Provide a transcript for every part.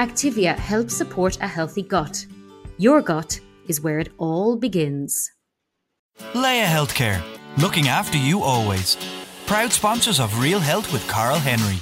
Activia helps support a healthy gut. Your gut is where it all begins. Laya Healthcare, looking after you always. Proud sponsors of Real Health with Carl Henry.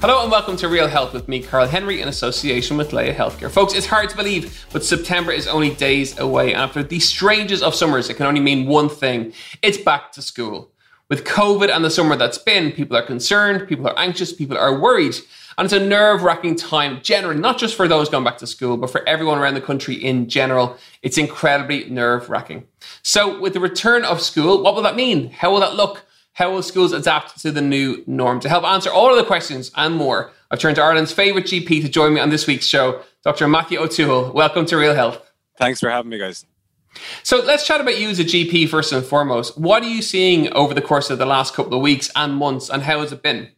Hello and welcome to Real Health with me, Carl Henry, in association with Laya Healthcare. Folks, it's hard to believe, but September is only days away. After the strangest of summers, it can only mean one thing it's back to school. With COVID and the summer that's been, people are concerned, people are anxious, people are worried. And it's a nerve wracking time, generally, not just for those going back to school, but for everyone around the country in general. It's incredibly nerve wracking. So, with the return of school, what will that mean? How will that look? How will schools adapt to the new norm? To help answer all of the questions and more, I've turned to Ireland's favourite GP to join me on this week's show, Dr. Matthew O'Toole. Welcome to Real Health. Thanks for having me, guys. So let's chat about you as a GP first and foremost. What are you seeing over the course of the last couple of weeks and months, and how has it been?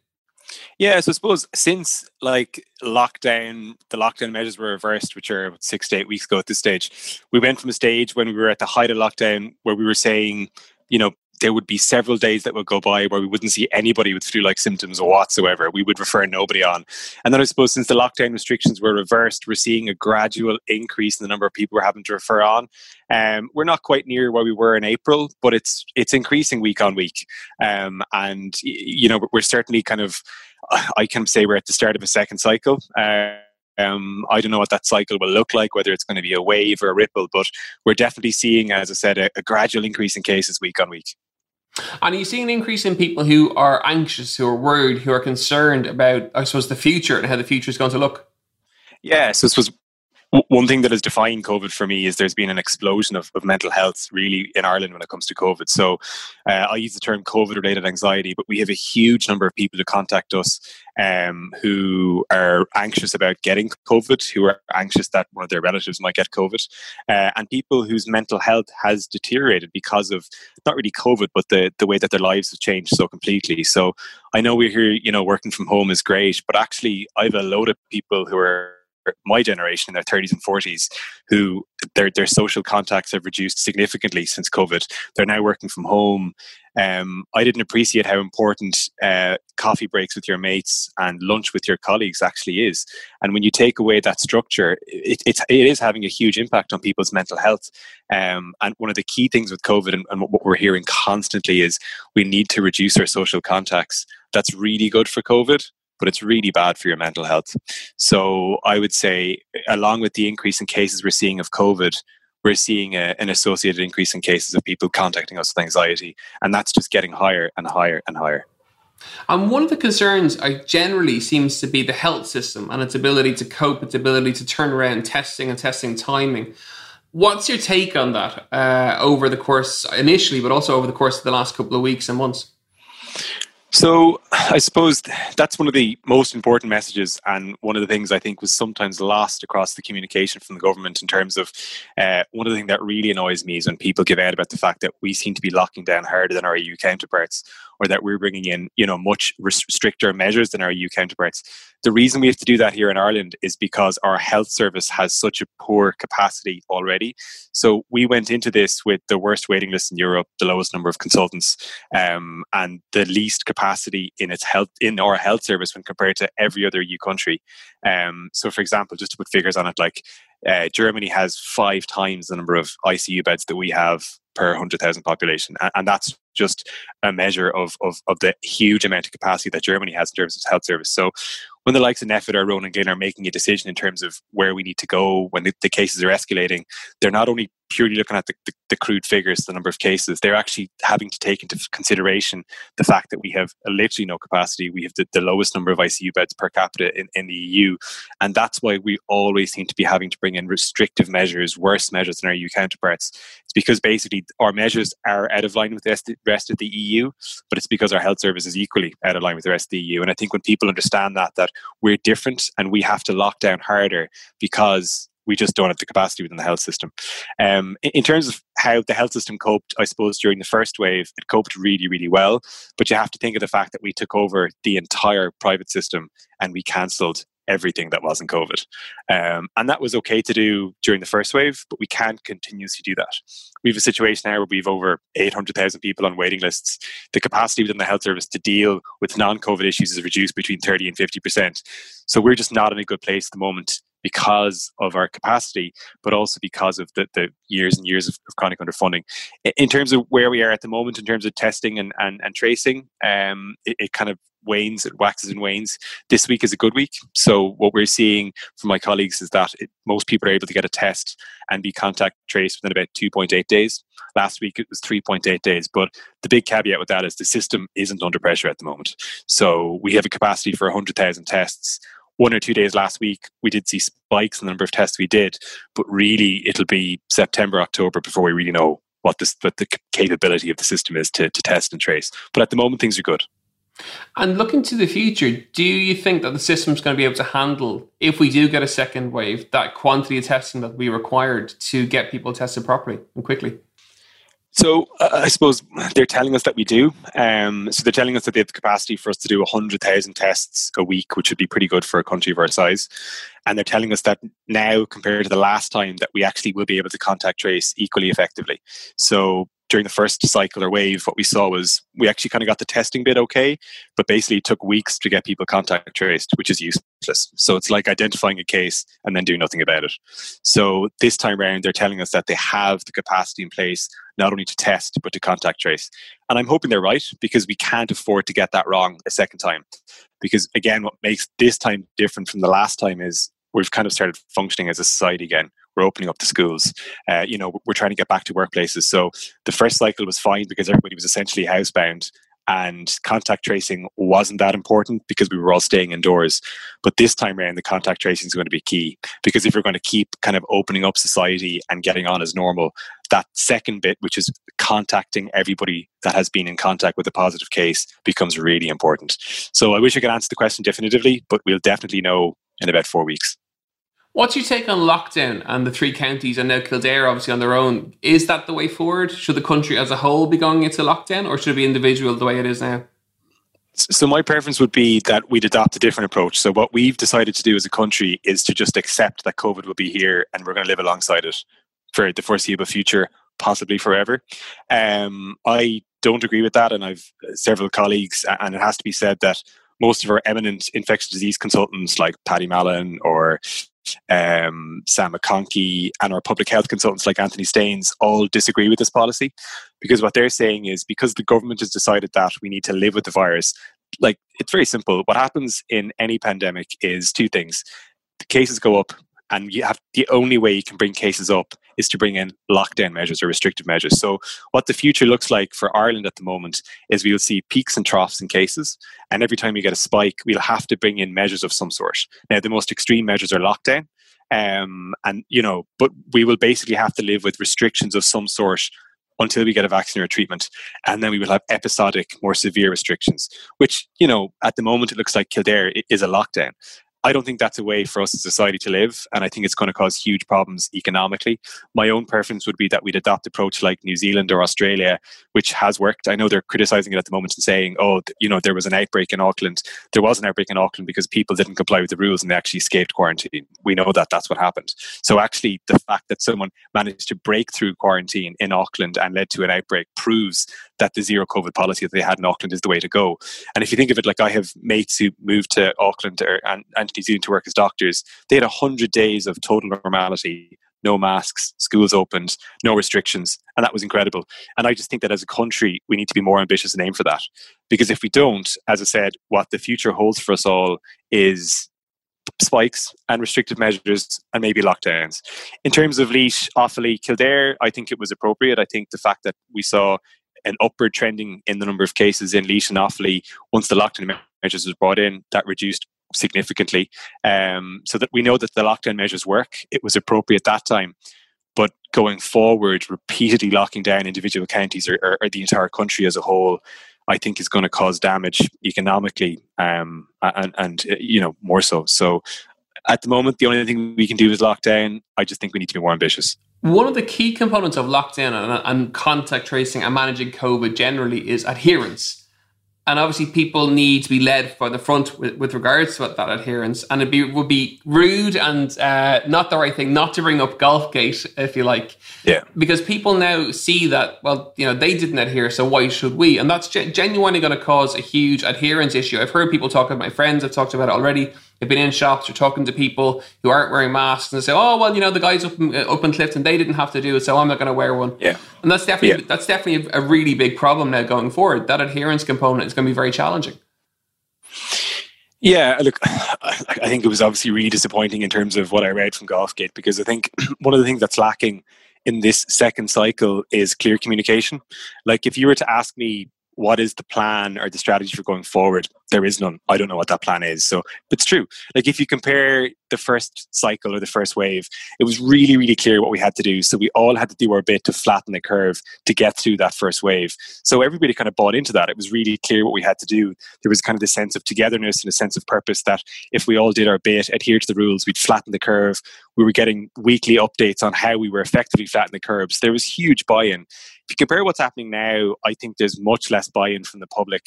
Yeah, so I suppose since like lockdown, the lockdown measures were reversed, which are six to eight weeks ago at this stage, we went from a stage when we were at the height of lockdown where we were saying, you know, there would be several days that would go by where we wouldn't see anybody with flu like symptoms whatsoever. We would refer nobody on. And then I suppose since the lockdown restrictions were reversed, we're seeing a gradual increase in the number of people we're having to refer on. Um, we're not quite near where we were in April, but it's it's increasing week on week. Um, and, you know, we're certainly kind of, I can say we're at the start of a second cycle. Uh, um, I don't know what that cycle will look like, whether it's going to be a wave or a ripple, but we're definitely seeing, as I said, a, a gradual increase in cases week on week. And are you see an increase in people who are anxious, who are worried, who are concerned about, I suppose, the future and how the future is going to look. Yeah, so this was one thing that has defined COVID for me is there's been an explosion of, of mental health really in Ireland when it comes to COVID. So uh, I use the term COVID related anxiety, but we have a huge number of people who contact us um, who are anxious about getting COVID, who are anxious that one of their relatives might get COVID, uh, and people whose mental health has deteriorated because of not really COVID, but the, the way that their lives have changed so completely. So I know we're here, you know, working from home is great, but actually I have a load of people who are my generation in their 30s and 40s who their their social contacts have reduced significantly since COVID. They're now working from home. Um, I didn't appreciate how important uh, coffee breaks with your mates and lunch with your colleagues actually is. And when you take away that structure, it, it's, it is having a huge impact on people's mental health. Um, and one of the key things with COVID and, and what we're hearing constantly is we need to reduce our social contacts. That's really good for COVID but it's really bad for your mental health. So I would say, along with the increase in cases we're seeing of COVID, we're seeing a, an associated increase in cases of people contacting us with anxiety, and that's just getting higher and higher and higher. And one of the concerns I generally seems to be the health system and its ability to cope, its ability to turn around testing and testing timing. What's your take on that uh, over the course, initially, but also over the course of the last couple of weeks and months? So I suppose that's one of the most important messages, and one of the things I think was sometimes lost across the communication from the government in terms of uh, one of the things that really annoys me is when people give out about the fact that we seem to be locking down harder than our EU counterparts, or that we're bringing in you know much stricter measures than our EU counterparts. The reason we have to do that here in Ireland is because our health service has such a poor capacity already. So we went into this with the worst waiting list in Europe, the lowest number of consultants, um, and the least capacity in its health in our health service when compared to every other EU country. Um, so, for example, just to put figures on it, like uh, Germany has five times the number of ICU beds that we have per 100,000 population. And, and, that's just a measure of, of, of, the huge amount of capacity that Germany has in terms of health service. So when the likes of NPHET or Ronan Glynn are making a decision in terms of where we need to go when the, the cases are escalating, they're not only purely looking at the, the, the, crude figures, the number of cases, they're actually having to take into consideration the fact that we have literally no capacity. We have the, the lowest number of ICU beds per capita in, in the EU. And that's why we always seem to be having to bring in restrictive measures, worse measures than our EU counterparts. It's because basically our measures are out of line with the rest of the EU, but it's because our health service is equally out of line with the rest of the EU. And I think when people understand that, that we're different and we have to lock down harder because we just don't have the capacity within the health system. Um, in, in, terms of how the health system coped, I suppose during the first wave, it coped really, really well. But you have to think of the fact that we took over the entire private system and we cancelled everything that wasn't COVID. Um, and that was okay to do during the first wave, but we can't continuously do that. We have a situation now where we have over 800,000 people on waiting lists. The capacity within the health service to deal with non COVID issues is reduced between 30 and 50%. So we're just not in a good place at the moment because of our capacity, but also because of the, the years and years of, of, chronic underfunding. In terms of where we are at the moment, in terms of testing and, and, and tracing, um, it, it kind of wanes, it waxes and wanes. This week is a good week. So what we're seeing from my colleagues is that it, most people are able to get a test and be contact traced within about 2.8 days. Last week it was 3.8 days. But the big caveat with that is the system isn't under pressure at the moment. So we have a capacity for 100,000 tests one or two days last week, we did see spikes in the number of tests we did, but really it'll be September, October before we really know what this what the capability of the system is to, to test and trace. But at the moment, things are good. And looking to the future, do you think that the system's going to be able to handle, if we do get a second wave, that quantity of testing that we required to get people tested properly and quickly? So uh, I suppose they're telling us that we do. Um, so they're telling us that they have the capacity for us to do 100,000 tests a week, which would be pretty good for a country of our size. And they're telling us that now, compared to the last time, that we actually will be able to contact trace equally effectively. So during the first cycle or wave, what we saw was we actually kind of got the testing bit okay, but basically it took weeks to get people contact traced, which is useless. So it's like identifying a case and then doing nothing about it. So this time around, they're telling us that they have the capacity in place not only to test but to contact trace. And I'm hoping they're right because we can't afford to get that wrong a second time. Because again, what makes this time different from the last time is we've kind of started functioning as a society again we're opening up the schools. Uh, you know, we're trying to get back to workplaces. So the first cycle was fine because everybody was essentially housebound and contact tracing wasn't that important because we were all staying indoors. But this time around, the contact tracing is going to be key because if you're going to keep kind of opening up society and getting on as normal, that second bit, which is contacting everybody that has been in contact with a positive case, becomes really important. So I wish I could answer the question definitively, but we'll definitely know in about four weeks. What's your take on lockdown and the three counties and now Kildare obviously on their own? Is that the way forward? Should the country as a whole be going into lockdown or should it be individual the way it is now? So my preference would be that we'd adopt a different approach. So what we've decided to do as a country is to just accept that COVID will be here and we're going to live alongside it for the foreseeable future, possibly forever. Um, I don't agree with that, and I've several colleagues, and it has to be said that most of our eminent infectious disease consultants like Paddy Mallon or um, Sam McConkey, and our public health consultants like Anthony Staines all disagree with this policy because what they're saying is because the government has decided that we need to live with the virus, like it's very simple. What happens in any pandemic is two things the cases go up, and you have the only way you can bring cases up is to bring in lockdown measures or restrictive measures. So, what the future looks like for Ireland at the moment is we'll see peaks and troughs in cases, and every time we get a spike, we'll have to bring in measures of some sort. Now, the most extreme measures are lockdown, um, and you know, but we will basically have to live with restrictions of some sort until we get a vaccine or a treatment. And then we will have episodic, more severe restrictions, which, you know, at the moment it looks like Kildare is a lockdown. I don't think that's a way for us as a society to live, and I think it's going to cause huge problems economically. My own preference would be that we'd adopt approach like New Zealand or Australia, which has worked. I know they're criticizing it at the moment and saying, "Oh, you know, there was an outbreak in Auckland. There was an outbreak in Auckland because people didn't comply with the rules and they actually escaped quarantine." We know that that's what happened. So actually, the fact that someone managed to break through quarantine in Auckland and led to an outbreak proves that the zero COVID policy that they had in Auckland is the way to go. And if you think of it like I have mates who moved to Auckland or, and, and New Zealand to work as doctors, they had 100 days of total normality no masks, schools opened, no restrictions, and that was incredible. And I just think that as a country, we need to be more ambitious and aim for that. Because if we don't, as I said, what the future holds for us all is spikes and restrictive measures and maybe lockdowns. In terms of Laois, Offaly, Kildare, I think it was appropriate. I think the fact that we saw an upward trending in the number of cases in Laois and Offaly once the lockdown measures was brought in, that reduced significantly. Um, so that we know that the lockdown measures work. It was appropriate that time. But going forward, repeatedly locking down individual counties or, or, or the entire country as a whole, I think is going to cause damage economically um, and, and, uh, you know, more so. So at the moment, the only thing we can do is lock down. I just think we need to be more ambitious. One of the key components of lockdown and, and contact tracing and managing COVID generally is adherence. And obviously people need to be led by the front with, with regards to that adherence. And it be, would be rude and uh, not the right thing not to bring up golfgate if you like. Yeah. Because people now see that well you know they didn't adhere so why should we? And that's genuinely going to cause a huge adherence issue. I've heard people talk about my friends I've talked about it already they've been in shops or talking to people who aren't wearing masks and they say oh well you know the guys up in, uh, up in Clifden they didn't have to do it so i'm not going to wear one yeah and that's definitely yeah. that's definitely a really big problem now going forward that adherence component is going to be very challenging yeah, look, I think it was obviously really disappointing in terms of what I read from Golfgate because I think one of the things that's lacking in this second cycle is clear communication. Like, if you were to ask me what is the plan or the strategy for going forward? There is none. I don't know what that plan is. So it's true. Like if you compare the first cycle or the first wave, it was really, really clear what we had to do. So we all had to do our bit to flatten the curve to get through that first wave. So everybody kind of bought into that. It was really clear what we had to do. There was kind of this sense of togetherness and a sense of purpose that if we all did our bit, adhere to the rules, we'd flatten the curve. We were getting weekly updates on how we were effectively flattening the curves. There was huge buy-in if you compare what's happening now, I think there's much less buy in from the public.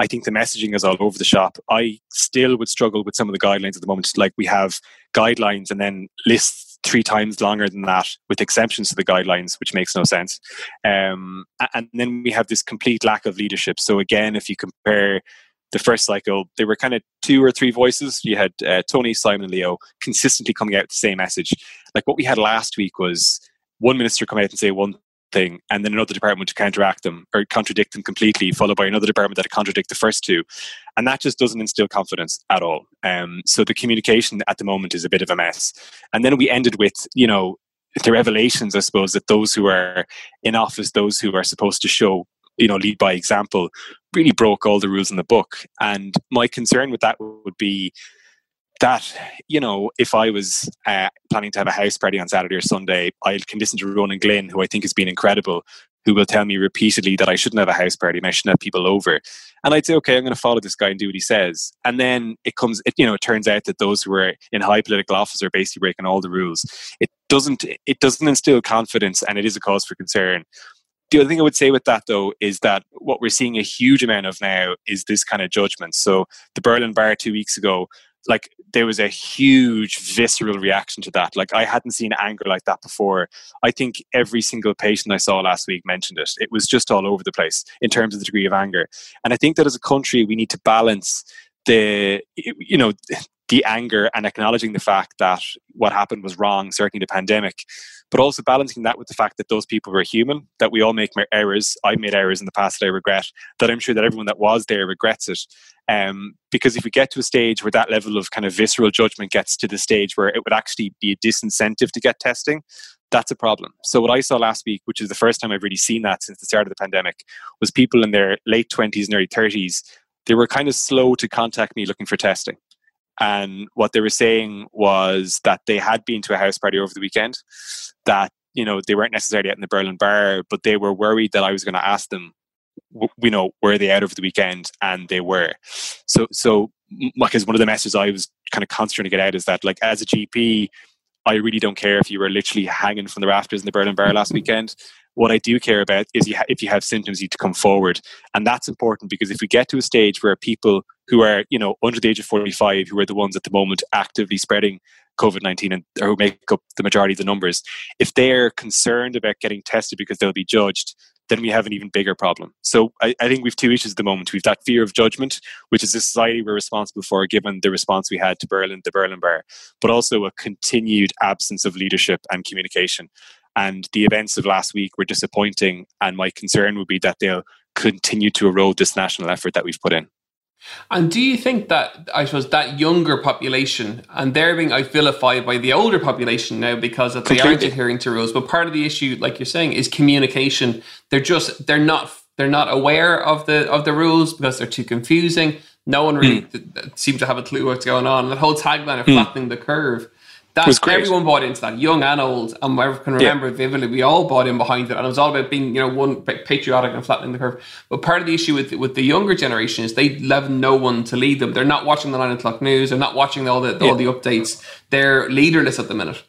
I think the messaging is all over the shop. I still would struggle with some of the guidelines at the moment. Like we have guidelines and then lists three times longer than that with exemptions to the guidelines, which makes no sense. Um, and then we have this complete lack of leadership. So, again, if you compare the first cycle, there were kind of two or three voices. You had uh, Tony, Simon, and Leo consistently coming out with the same message. Like what we had last week was one minister come out and say one thing, and then another department to counteract them or contradict them completely, followed by another department that contradict the first two, and that just doesn't instill confidence at all. Um, so the communication at the moment is a bit of a mess. And then we ended with, you know, the revelations, I suppose, that those who are in office, those who are supposed to show you know lead by example really broke all the rules in the book and my concern with that would be that you know if i was uh, planning to have a house party on saturday or sunday i can listen to ronan glynn who i think has been incredible who will tell me repeatedly that i shouldn't have a house party and i shouldn't have people over. And i'd say okay i'm going to follow this guy and do what he says. And then it comes it you know it turns out that those who are in high political office are basically breaking all the rules. It doesn't it doesn't instill confidence and it is a cause for concern. The other thing I would say with that, though, is that what we're seeing a huge amount of now is this kind of judgment. So, the Berlin Bar two weeks ago like there was a huge visceral reaction to that. Like I hadn't seen anger like that before. I think every single patient I saw last week mentioned it. It was just all over the place in terms of the degree of anger. And I think that as a country, we need to balance the, you know, the anger and acknowledging the fact that what happened was wrong, certainly the pandemic, but also balancing that with the fact that those people were human, that we all make errors. I've made errors in the past that I regret, that I'm sure that everyone that was there regrets it. Um, because if we get to a stage where that level of kind of visceral judgment gets to the stage where it would actually be a disincentive to get testing, that's a problem. So what I saw last week, which is the first time I've really seen that since the start of the pandemic, was people in their late 20s and early 30s, they were kind of slow to contact me looking for testing. And what they were saying was that they had been to a house party over the weekend, that you know they weren't necessarily at in the Berlin bar, but they were worried that I was going to ask them, you know, were they out over the weekend, and they were. So, so because one of the messages I was kind of to get out is that, like, as a GP, I really don't care if you were literally hanging from the rafters in the Berlin bar last weekend. What I do care about is you ha- if you have symptoms, you to come forward, and that's important because if we get to a stage where people who are, you know, under the age of forty-five, who are the ones at the moment actively spreading COVID nineteen and who make up the majority of the numbers, if they're concerned about getting tested because they'll be judged, then we have an even bigger problem. So I, I, think we've two issues at the moment. We've that fear of judgment, which is a society we're responsible for, given the response we had to Berlin, the Berlin Bar, but also a continued absence of leadership and communication. And the events of last week were disappointing. And my concern would be that they'll continue to erode this national effort that we've put in. And do you think that I suppose that younger population and they're being vilified by the older population now because of they aren't adhering to rules? But part of the issue, like you're saying, is communication. They're just they're not they're not aware of the of the rules because they're too confusing. No one really mm. seems to have a clue what's going on. That whole tagline of mm. flattening the curve that everyone bought into that, young and old, and I can remember yeah. vividly. We all bought in behind it, and it was all about being, you know, one patriotic and flattening the curve. But part of the issue with with the younger generation is they have no one to lead them. They're not watching the nine o'clock news. They're not watching all the yeah. all the updates. They're leaderless at the minute.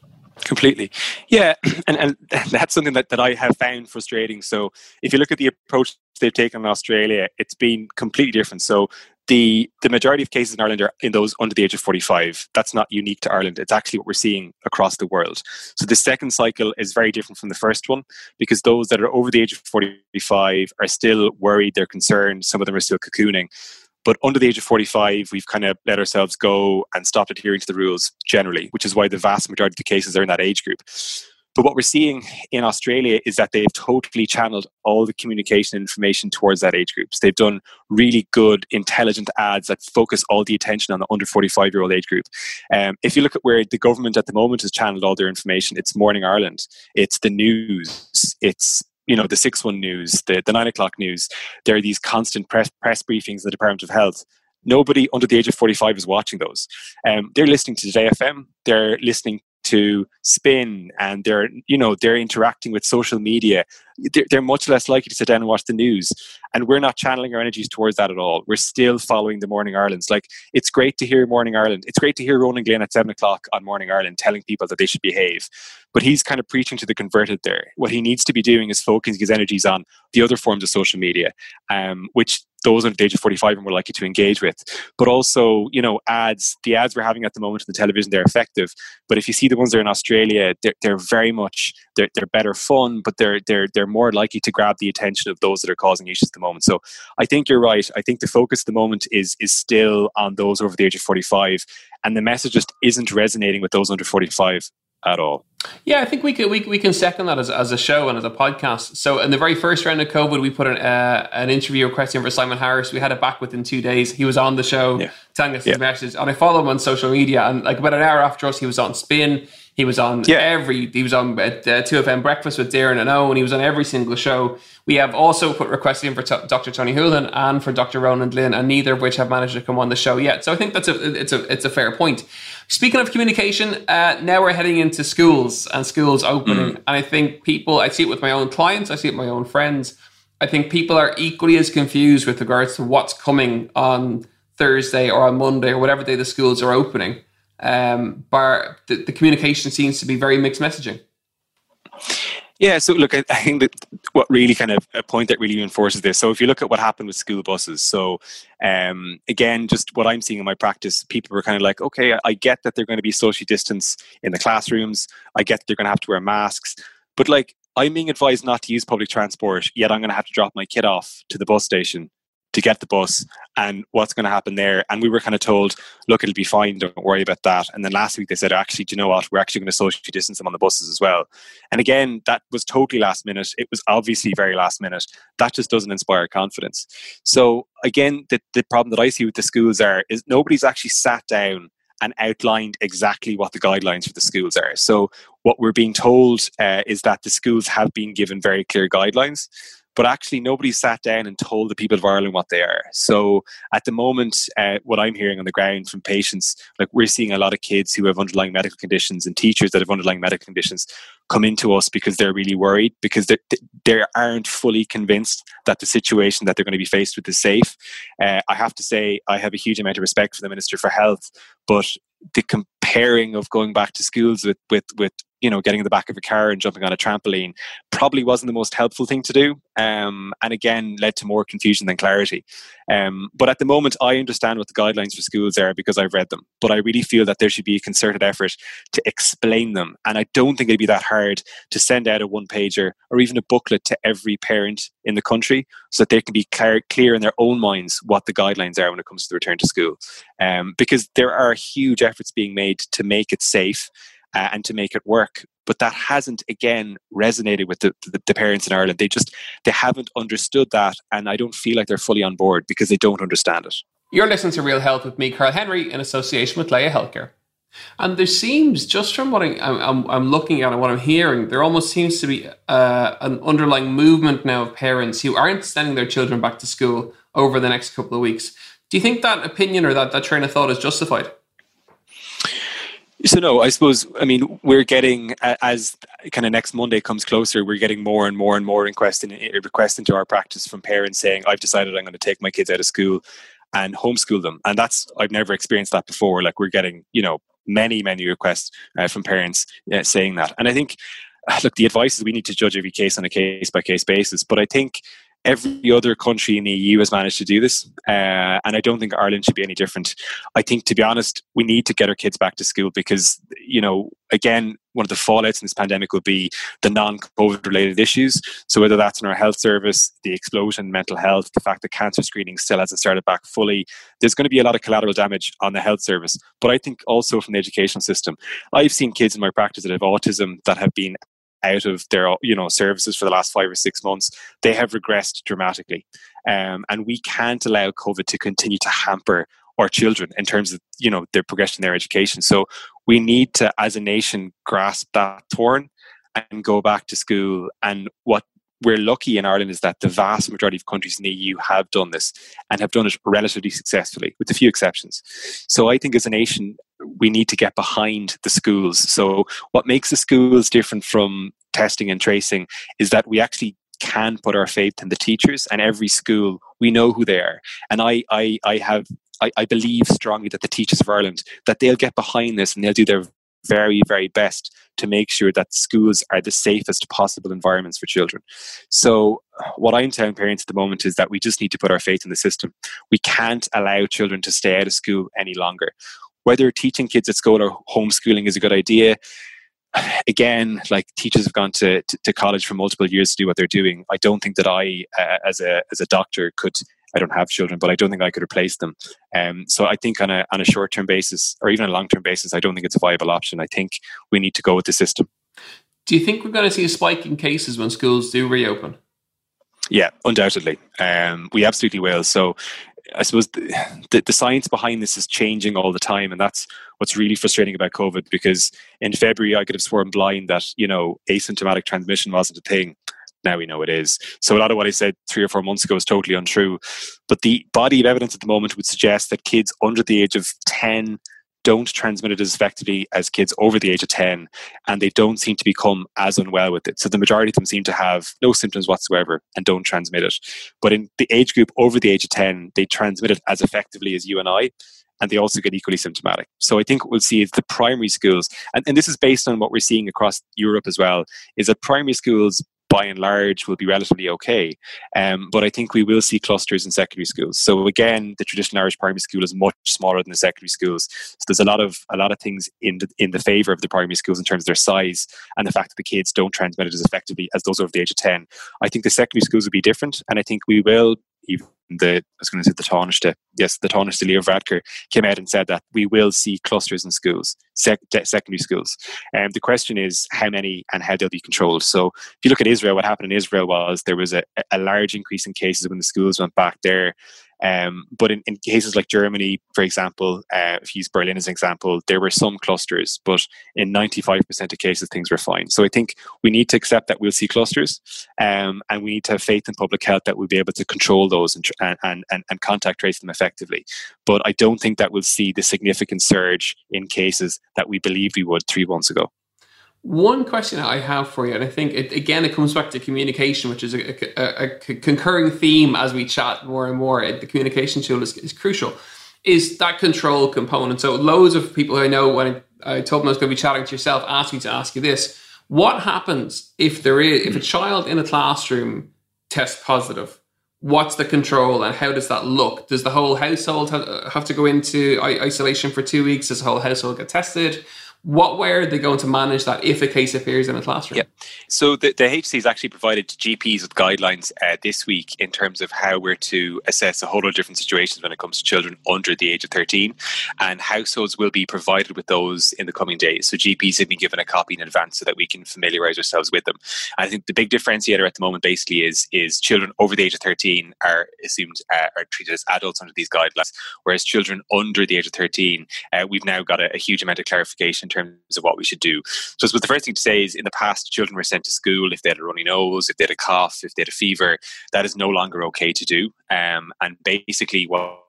Completely, yeah, and and that's something that, that I have found frustrating. So if you look at the approach they've taken in Australia, it's been completely different. So the the majority of cases in Ireland are in those under the age of 45. That's not unique to Ireland. It's actually what we're seeing across the world. So the second cycle is very different from the first one because those that are over the age of 45 are still worried, they're concerned, some of them are still cocooning. But under the age of 45, we've kind of let ourselves go and stopped adhering to the rules generally, which is why the vast majority of the cases are in that age group. But what we're seeing in Australia is that they've totally channeled all the communication information towards that age groups. They've done really good, intelligent ads that focus all the attention on the under 45 year old age group. Um, if you look at where the government at the moment has channeled all their information, it's Morning Ireland, it's the news, it's you know the six one news, the, the nine o'clock news. There are these constant press press briefings in the Department of Health nobody under the age of 45 is watching those. Um, they're listening to Today FM. They're listening to spin and they're you know they're interacting with social media they're, they're, much less likely to sit down and watch the news. And we're not channeling our energies towards that at all. We're still following the morning ireland's. Like it's great to hear morning ireland. It's great to hear ronan glynn at 7 o'clock on morning ireland telling people that they should behave. But he's kind of preaching to the converted there. What he needs to be doing is focusing his energies on the other forms of social media um, which those under the age of 45 are more likely to engage with. But also, you know, ads, the ads we're having at the moment on the television, they're effective. But if you see the ones that are in Australia, they're, they're very much, they're, they're better fun, but they're, they're, they're more likely to grab the attention of those that are causing issues at the moment. So I think you're right. I think the focus at the moment is, is still on those over the age of 45. And the message just isn't resonating with those under 45 at all. Yeah, I think we can we, we can second that as, as a show and as a podcast. So in the very first round of COVID, we put an uh, an interview request in for Simon Harris. We had it back within two days. He was on the show yeah. telling us yeah. his message, and I follow him on social media. And like about an hour after us, he was on Spin. He was on yeah. every. He was on uh, Two of Them Breakfast with Darren and Owen. He was on every single show. We have also put requests in for t- Dr. Tony Holohan and for Dr. Ronan Glynn, and neither of which have managed to come on the show yet. So I think that's a it's a it's a fair point. Speaking of communication, uh, now we're heading into schools and schools opening, mm. and I think people. I see it with my own clients. I see it with my own friends. I think people are equally as confused with regards to what's coming on Thursday or on Monday or whatever day the schools are opening um, bar the, the communication seems to be very mixed messaging. Yeah, so look, I, I, think that what really kind of a point that really reinforces this. So if you look at what happened with school buses, so um, again, just what I'm seeing in my practice, people were kind of like, okay, I, get that they're going to be socially distanced in the classrooms. I get they're going to have to wear masks, but like I'm being advised not to use public transport, yet I'm going to have to drop my kid off to the bus station to get the bus and what's going to happen there. And we were kind of told, look, it'll be fine, don't worry about that. And then last week they said, actually, do you know what? We're actually going to socially distance them on the buses as well. And again, that was totally last minute. It was obviously very last minute. That just doesn't inspire confidence. So again, the, the problem that I see with the schools are is nobody's actually sat down and outlined exactly what the guidelines for the schools are. So, what we're being told uh, is that the schools have been given very clear guidelines but actually nobody sat down and told the people of Ireland what they are. So at the moment, uh, what I'm hearing on the ground from patients, like we're seeing a lot of kids who have underlying medical conditions and teachers that have underlying medical conditions come into us because they're really worried because they, they aren't fully convinced that the situation that they're going to be faced with is safe. Uh, I have to say, I have a huge amount of respect for the Minister for Health, but the comparing of going back to schools with with with you know getting in the back of a car and jumping on a trampoline probably wasn't the most helpful thing to do um, and again led to more confusion than clarity um, but at the moment i understand what the guidelines for schools are because i've read them but i really feel that there should be a concerted effort to explain them and i don't think it'd be that hard to send out a one pager or even a booklet to every parent in the country so that they can be clear, clear in their own minds what the guidelines are when it comes to the return to school. Um, because there are huge efforts being made to make it safe uh, and to make it work but that hasn't again resonated with the, the, the, parents in ireland. They just they haven't understood that and i don't feel like they're fully on board because they don't understand it. You're listening to Real Health with me, carl Henry, in association with Laya Healthcare. And there seems, just from what I, am I'm looking at and what I'm hearing, there almost seems to be uh, an underlying movement now of parents who aren't sending their children back to school over the next couple of weeks. Do you think that opinion or that, that train of thought is justified? So no, I suppose I mean we're getting as kind of next Monday comes closer, we're getting more and more and more requests requests into our practice from parents saying, "I've decided I'm going to take my kids out of school and homeschool them," and that's I've never experienced that before. Like we're getting you know many many requests uh, from parents uh, saying that, and I think look the advice is we need to judge every case on a case by case basis, but I think every other country in the EU has managed to do this, uh, and I don't think Ireland should be any different. I think, to be honest, we need to get our kids back to school because, you know, again, one of the fallouts in this pandemic will be the non-COVID related issues. So whether that's in our health service, the explosion in mental health, the fact that cancer screening still hasn't started back fully, there's going to be a lot of collateral damage on the health service. But I think also from the educational system, I've seen kids in my practice that have autism that have been out of their you know services for the last five or six months, they have regressed dramatically, um, and we can't allow COVID to continue to hamper our children in terms of you know their progression their education. So we need to, as a nation, grasp that thorn and go back to school. And what we're lucky in Ireland is that the vast majority of countries in the EU have done this and have done it relatively successfully, with a few exceptions. So I think as a nation, we need to get behind the schools. So, what makes the schools different from testing and tracing is that we actually can put our faith in the teachers and every school we know who they are. And i i, I have I, I believe strongly that the teachers of ireland that they'll get behind this and they'll do their very very best to make sure that schools are the safest possible environments for children. So what i'm telling parents at the moment is that we just need to put our faith in the system. We can't allow children to stay out of school any longer whether teaching kids at school or homeschooling is a good idea. Again like teachers have gone to, to, to, college for multiple years to do what they're doing. I don't think that i uh, as a as a doctor could i don't have children but i don't think i could replace them. Um, so i think on a on a short term basis or even a long term basis i don't think it's a viable option. I think we need to go with the system. Do you think we're going to see a spike in cases when schools do reopen? Yeah, undoubtedly. Um, we absolutely will. So I suppose the, the, the, science behind this is changing all the time, and that's what's really frustrating about COVID. Because in February, I could have sworn blind that you know asymptomatic transmission wasn't a thing. Now we know it is. So a lot of what I said three or four months ago is totally untrue. But the body of evidence at the moment would suggest that kids under the age of ten don't transmit it as effectively as kids over the age of 10 and they don't seem to become as unwell with it so the majority of them seem to have no symptoms whatsoever and don't transmit it but in the age group over the age of 10 they transmit it as effectively as you and i and they also get equally symptomatic. So I think what we'll see is the primary schools, and, and this is based on what we're seeing across Europe as well, is that primary schools by and large will be relatively okay. Um, but I think we will see clusters in secondary schools. So again, the traditional Irish primary school is much smaller than the secondary schools. So there's a lot of a lot of things in the, in the favour of the primary schools in terms of their size and the fact that the kids don't transmit it as effectively as those over the age of ten. I think the secondary schools will be different, and I think we will even the I was going to say the Taoiseach, yes, the Taoiseach Leo Varadkar came out and said that we will see clusters in schools, sec- secondary schools. And um, the question is how many and how they'll be controlled. So if you look at Israel, what happened in Israel was there was a, a large increase in cases when the schools went back there. Um, but in, in, cases like Germany, for example, uh, if you use Berlin as an example, there were some clusters, but in 95% of cases, things were fine. So I think we need to accept that we'll see clusters um, and we need to have faith in public health that we'll be able to control those and, and, and, and contact trace them effectively. But I don't think that we'll see the significant surge in cases that we believed we would three months ago. One question I have for you, and I think it, again it comes back to communication, which is a, a, a concurring theme as we chat more and more. The communication tool is, is, crucial. Is that control component? So loads of people I know when I, I told them I was going to be chatting to yourself asked me to ask you this: What happens if there is if a hmm. child in a classroom tests positive? What's the control and how does that look? Does the whole household have, have to go into isolation for two weeks? Does the whole household get tested? What way are they going to manage that if a case appears in a classroom? Yeah. So the, the HSE has actually provided to GPs with guidelines uh, this week in terms of how we're to assess a whole lot of different situations when it comes to children under the age of 13. And households will be provided with those in the coming days. So GPs have been given a copy in advance so that we can familiarize ourselves with them. I think the big differentiator at the moment basically is, is children over the age of 13 are assumed uh, are treated as adults under these guidelines, whereas children under the age of 13, uh, we've now got a, a huge amount of clarification terms of what we should do. So, the first thing to say is in the past, children were sent to school if they had a runny nose, if they had a cough, if they had a fever. That is no longer okay to do. Um, and basically, what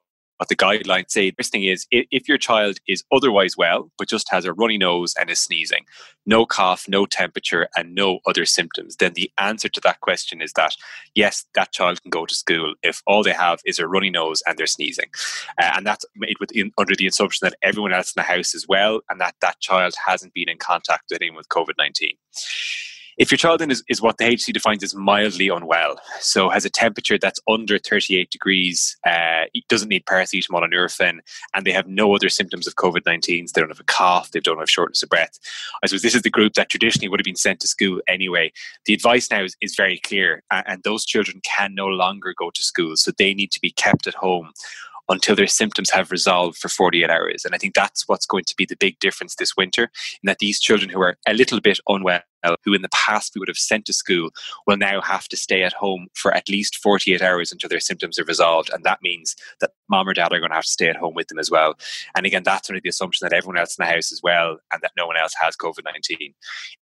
what the guidelines say. First thing is if your child is otherwise well, but just has a runny nose and is sneezing, no cough, no temperature, and no other symptoms, then the answer to that question is that yes, that child can go to school if all they have is a runny nose and they're sneezing. Uh, and that's made within, under the assumption that everyone else in the house is well and that that child hasn't been in contact with anyone with COVID 19. If your child then is, is what the HSE defines as mildly unwell, so has a temperature that's under 38 degrees, uh, doesn't need paracetamol or Nurofen, and they have no other symptoms of COVID 19, they don't have a cough, they don't have shortness of breath. I suppose this is the group that traditionally would have been sent to school anyway. The advice now is, is very clear, and those children can no longer go to school, so they need to be kept at home until their symptoms have resolved for 48 hours. And I think that's what's going to be the big difference this winter, in that these children who are a little bit unwell, who in the past we would have sent to school, will now have to stay at home for at least 48 hours until their symptoms are resolved. And that means that mom or dad are going to have to stay at home with them as well. And again, that's under the assumption that everyone else in the house is well and that no one else has COVID 19.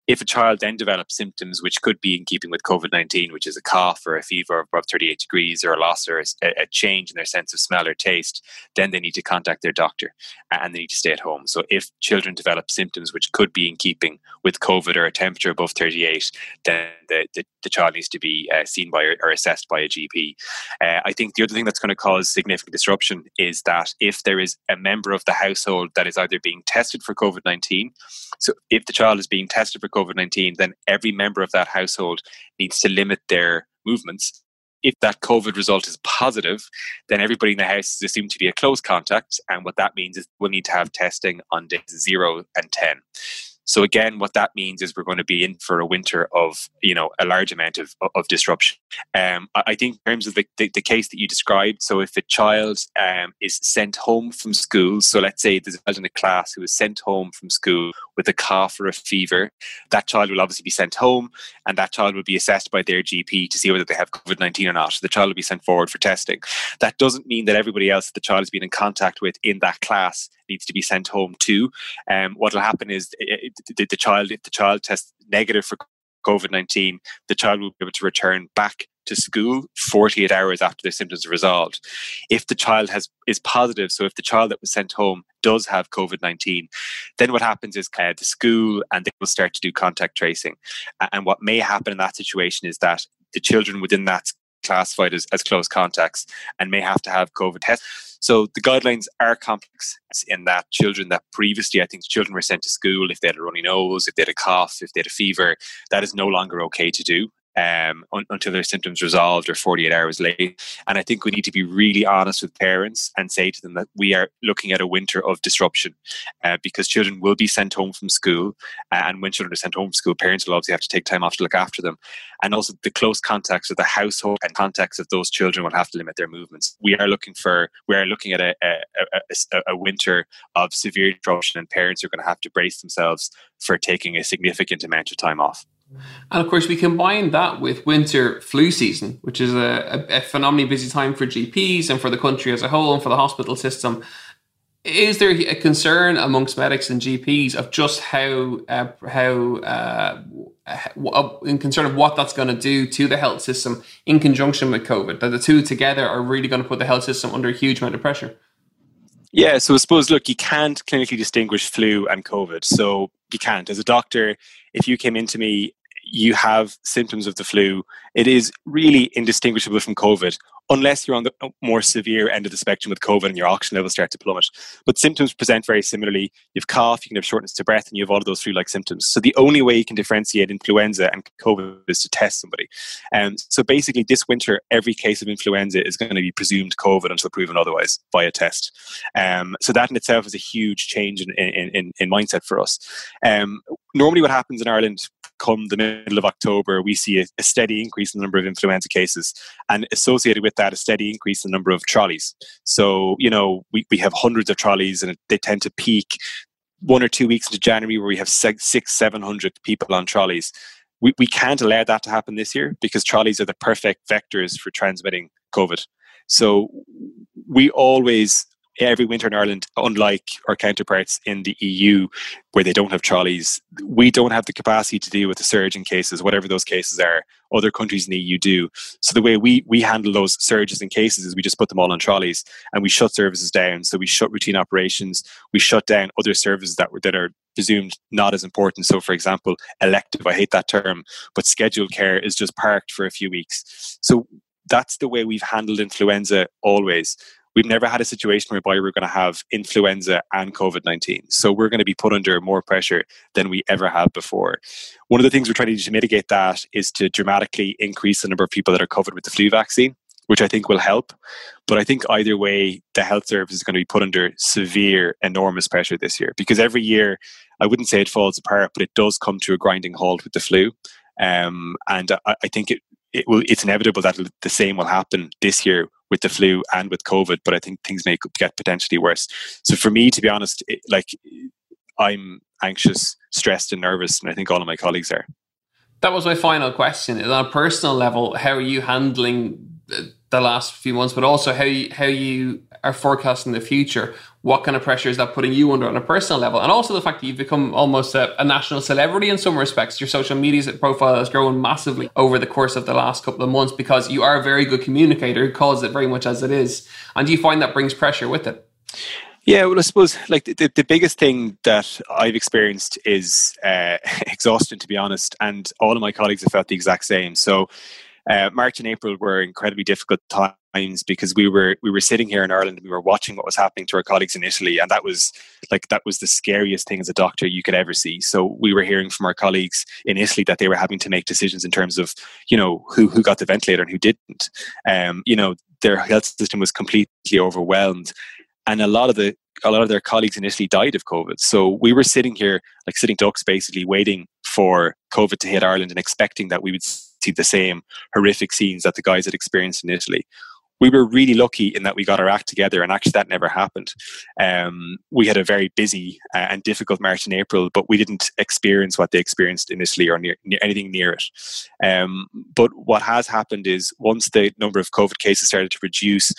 If a child then develops symptoms which could be in keeping with COVID 19, which is a cough or a fever above 38 degrees or a loss or a, a, change in their sense of smell or taste, then they need to contact their doctor and they need to stay at home. So if children develop symptoms which could be in keeping with COVID or a temperature above 38, then the, the, the child needs to be uh, seen by or assessed by a GP. Uh, I think the other thing that's going to cause significant disruption is that if there is a member of the household that is either being tested for COVID 19, so if the child is being tested for COVID 19, then every member of that household needs to limit their movements. If that COVID result is positive, then everybody in the house is assumed to be a close contact. And what that means is we'll need to have testing on days zero and 10. So again, what that means is we're going to be in for a winter of you know a large amount of, of disruption. Um, I think in terms of the, the, the, case that you described, so if a child um, is sent home from school, so let's say there's a child in a class who is sent home from school with a cough or a fever, that child will obviously be sent home, and that child will be assessed by their GP to see whether they have COVID nineteen or not. The child will be sent forward for testing. That doesn't mean that everybody else that the child has been in contact with in that class needs to be sent home too. Um, what will happen is the, the child, if the child tests negative for COVID 19, the child will be able to return back to school 48 hours after their symptoms are resolved. If the child has is positive, so if the child that was sent home does have COVID 19, then what happens is uh, the school and they will start to do contact tracing. And what may happen in that situation is that the children within that classified as, as close contacts and may have to have COVID tests. So the guidelines are complex in that children that previously, I think children were sent to school if they had a runny nose, if they had a cough, if they had a fever, that is no longer okay to do um, un- until their symptoms resolved or 48 hours late. And I think we need to be really honest with parents and say to them that we are looking at a winter of disruption uh, because children will be sent home from school. Uh, and when children are sent home from school, parents will obviously have to take time off to look after them. And also the close contacts of the household and contacts of those children will have to limit their movements. We are looking for, we are looking at a, a, a, a winter of severe disruption and parents are going to have to brace themselves for taking a significant amount of time off. And of course, we combine that with winter flu season, which is a, a, phenomenally busy time for GPs and for the country as a whole and for the hospital system. Is there a concern amongst medics and GPs of just how uh, how uh, uh, in concern of what that's going to do to the health system in conjunction with COVID? That the two together are really going to put the health system under a huge amount of pressure. Yeah, so I suppose look, you can't clinically distinguish flu and COVID. So you can't. As a doctor, if you came into me you have symptoms of the flu, it is really indistinguishable from COVID unless you're on the more severe end of the spectrum with COVID and your oxygen levels start to plummet. But symptoms present very similarly. You have cough, you can have shortness of breath, and you have all of those flu-like symptoms. So the only way you can differentiate influenza and COVID is to test somebody. Um, so basically, this winter, every case of influenza is going to be presumed COVID until proven otherwise via test. Um, so that in itself is a huge change in, in, in, in mindset for us. Um, normally, what happens in Ireland come the middle of October, we see a, a, steady increase in the number of influenza cases, and associated with that, a steady increase in the number of trolleys. So, you know, we, we have hundreds of trolleys, and they tend to peak one or two weeks into January where we have six, seven hundred people on trolleys. We, we can't allow that to happen this year because trolleys are the perfect vectors for transmitting COVID. So we always every winter in Ireland, unlike our counterparts in the EU, where they don't have trolleys, we don't have the capacity to deal with the surge in cases, whatever those cases are. Other countries in the EU do. So the way we we handle those surges in cases is we just put them all on trolleys and we shut services down. So we shut routine operations, we shut down other services that were that are presumed not as important. So, for example, elective, I hate that term, but scheduled care is just parked for a few weeks. So that's the way we've handled influenza always we've never had a situation whereby we're going to have influenza and COVID 19. So we're going to be put under more pressure than we ever have before. One of the things we're trying to do to mitigate that is to dramatically increase the number of people that are covered with the flu vaccine, which I think will help. But I think either way, the health service is going to be put under severe, enormous pressure this year because every year, I wouldn't say it falls apart, but it does come to a grinding halt with the flu. Um, and I, I think it, it will, it's inevitable that the same will happen this year with the flu and with COVID, but I think things may get potentially worse. So for me, to be honest, it, like I'm anxious, stressed, and nervous, and I think all of my colleagues are. That was my final question. On a personal level, how are you handling uh, the last few months, but also how you, how you are forecasting the future? What kind of pressure is that putting you under on a personal level? And also the fact that you've become almost a, a national celebrity in some respects. Your social media profile has grown massively over the course of the last couple of months because you are a very good communicator who calls it very much as it is. And do you find that brings pressure with it? Yeah, well, I suppose like the, the biggest thing that I've experienced is uh, exhaustion, to be honest, and all of my colleagues have felt the exact same. So, uh, March and April were incredibly difficult times because we were we were sitting here in Ireland and we were watching what was happening to our colleagues in Italy, and that was like that was the scariest thing as a doctor you could ever see. So we were hearing from our colleagues in Italy that they were having to make decisions in terms of you know who who got the ventilator and who didn't. Um, you know their health system was completely overwhelmed, and a lot of the a lot of their colleagues in Italy died of COVID. So we were sitting here, like sitting ducks, basically waiting for COVID to hit Ireland and expecting that we would see the same horrific scenes that the guys had experienced in Italy we were really lucky in that we got our act together, and actually that never happened. Um, we had a very busy uh, and difficult March and April, but we didn't experience what they experienced initially or near, near anything near it. Um, but what has happened is once the number of COVID cases started to reduce,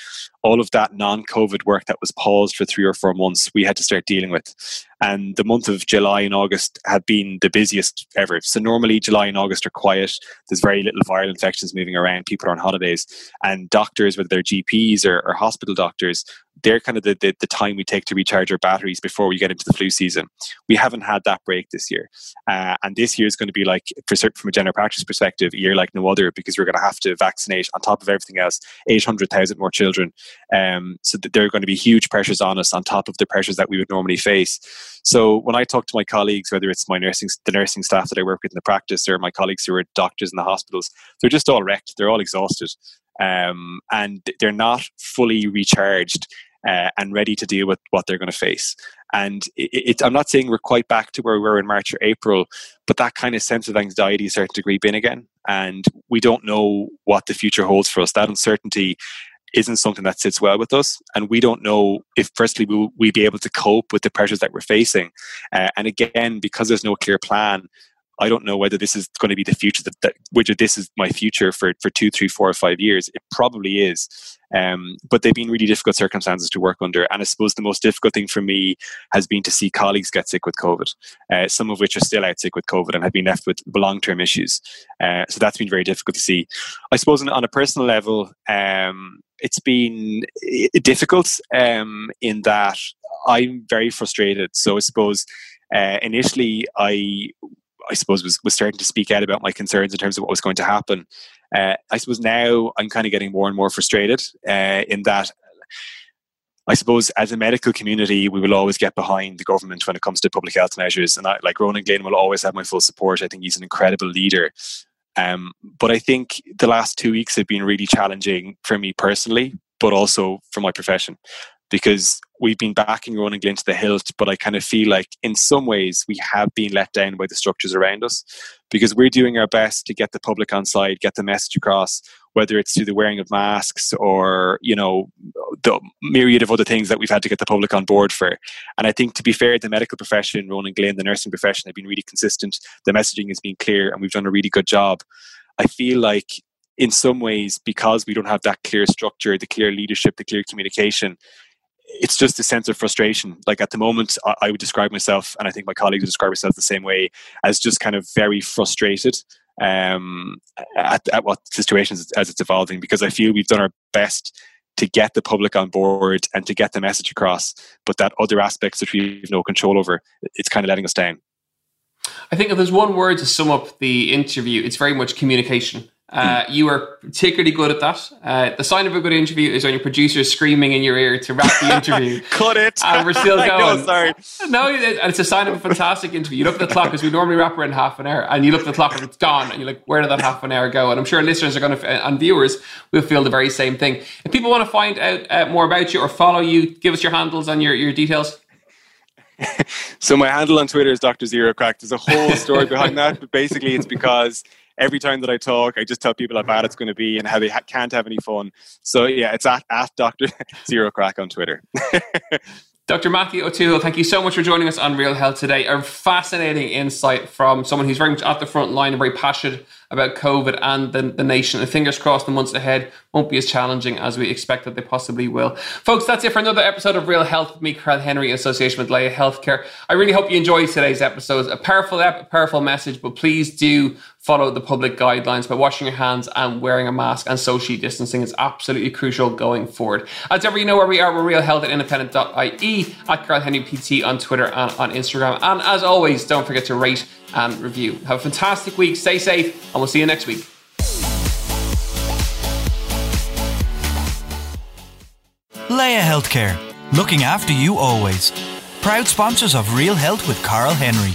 all of that non-COVID work that was paused for three or four months, we had to start dealing with. And the month of July and August had been the busiest ever. So normally July and August are quiet. There's very little viral infections moving around. People are on holidays, and doctors, whether they're GPs or, or hospital doctors, they're kind of the, the, the, time we take to recharge our batteries before we get into the flu season. We haven't had that break this year. Uh, and this year is going to be like, for from a general practice perspective, a year like no other because we're going to have to vaccinate on top of everything else 800,000 more children. Um, so there are going to be huge pressures on us on top of the pressures that we would normally face. So when I talk to my colleagues, whether it's my nursing, the nursing staff that I work with in the practice or my colleagues who are doctors in the hospitals, they're just all wrecked. They're all exhausted. Um, and they're not fully recharged uh, and ready to deal with what they're going to face. And it, it, I'm not saying we're quite back to where we were in March or April, but that kind of sense of anxiety is starting to creep in again. And we don't know what the future holds for us. That uncertainty isn't something that sits well with us. And we don't know if, firstly, we'll, we be able to cope with the pressures that we're facing. Uh, and again, because there's no clear plan, I don't know whether this is going to be the future that, that this is my future for for two, three, four, or five years. It probably is. Um, but they've been really difficult circumstances to work under. And I suppose the most difficult thing for me has been to see colleagues get sick with COVID, uh, some of which are still out sick with COVID and have been left with long term issues. Uh, so that's been very difficult to see. I suppose on, on a personal level, um, it's been difficult um, in that I'm very frustrated. So I suppose uh, initially I I suppose was was starting to speak out about my concerns in terms of what was going to happen. Uh, I suppose now I'm kind of getting more and more frustrated uh, in that I suppose as a medical community, we will always get behind the government when it comes to public health measures. And I, like Ronan Glynn will always have my full support. I think he's an incredible leader. Um, but I think the last two weeks have been really challenging for me personally, but also for my profession because we've been backing Ronan Glynn to the hilt, but I kind of feel like in some ways we have been let down by the structures around us because we're doing our best to get the public on side, get the message across, whether it's through the wearing of masks or, you know, the myriad of other things that we've had to get the public on board for. And I think to be fair, the medical profession, Ronan Glynn, the nursing profession have been really consistent. The messaging has been clear and we've done a really good job. I feel like in some ways, because we don't have that clear structure, the clear leadership, the clear communication, it's just a sense of frustration. Like at the moment, I, would describe myself, and I think my colleagues would describe themselves the same way, as just kind of very frustrated um, at, at what situations as it's evolving. Because I feel we've done our best to get the public on board and to get the message across, but that other aspects that we have no control over, it's kind of letting us down. I think if there's one word to sum up the interview, it's very much communication. Uh, you are particularly good at that. Uh, the sign of a good interview is when your producer is screaming in your ear to wrap the interview. Cut it. And we're still going. no, sorry. No, it's a sign of a fantastic interview. You look at the clock because we normally wrap around half an hour, and you look at the clock and it's gone, and you're like, "Where did that half an hour go?" And I'm sure listeners are going to and viewers will feel the very same thing. If people want to find out uh, more about you or follow you, give us your handles and your your details. so my handle on Twitter is Dr. Zero Craic. There's a whole story behind that, but basically it's because every time that I talk, I just tell people how bad it's going to be and how they ha- can't have any fun. So yeah, it's at, at Dr. Zero Craic on Twitter. Dr. Maitiú Ó Tuathail, thank you so much for joining us on Real Health today. A fascinating insight from someone who's very much at the front line and very passionate about COVID and the, the nation. And fingers crossed the months ahead won't be as challenging as we expect that they possibly will. Folks, that's it for another episode of Real Health with me, Karl Henry, in association with Laya Healthcare. I really hope you enjoyed today's episode. A powerful, a powerful message, but please do follow the public guidelines by washing your hands and wearing a mask and socially distancing is absolutely crucial going forward. As ever, you know where we are. We're Real Health at independent.ie, at Karl Henry PT on Twitter and on Instagram. And as always, don't forget to rate and review. Have a fantastic week. Stay safe, and we'll see you next week. Laya Healthcare, looking after you always. Proud sponsors of Real Health with Karl Henry.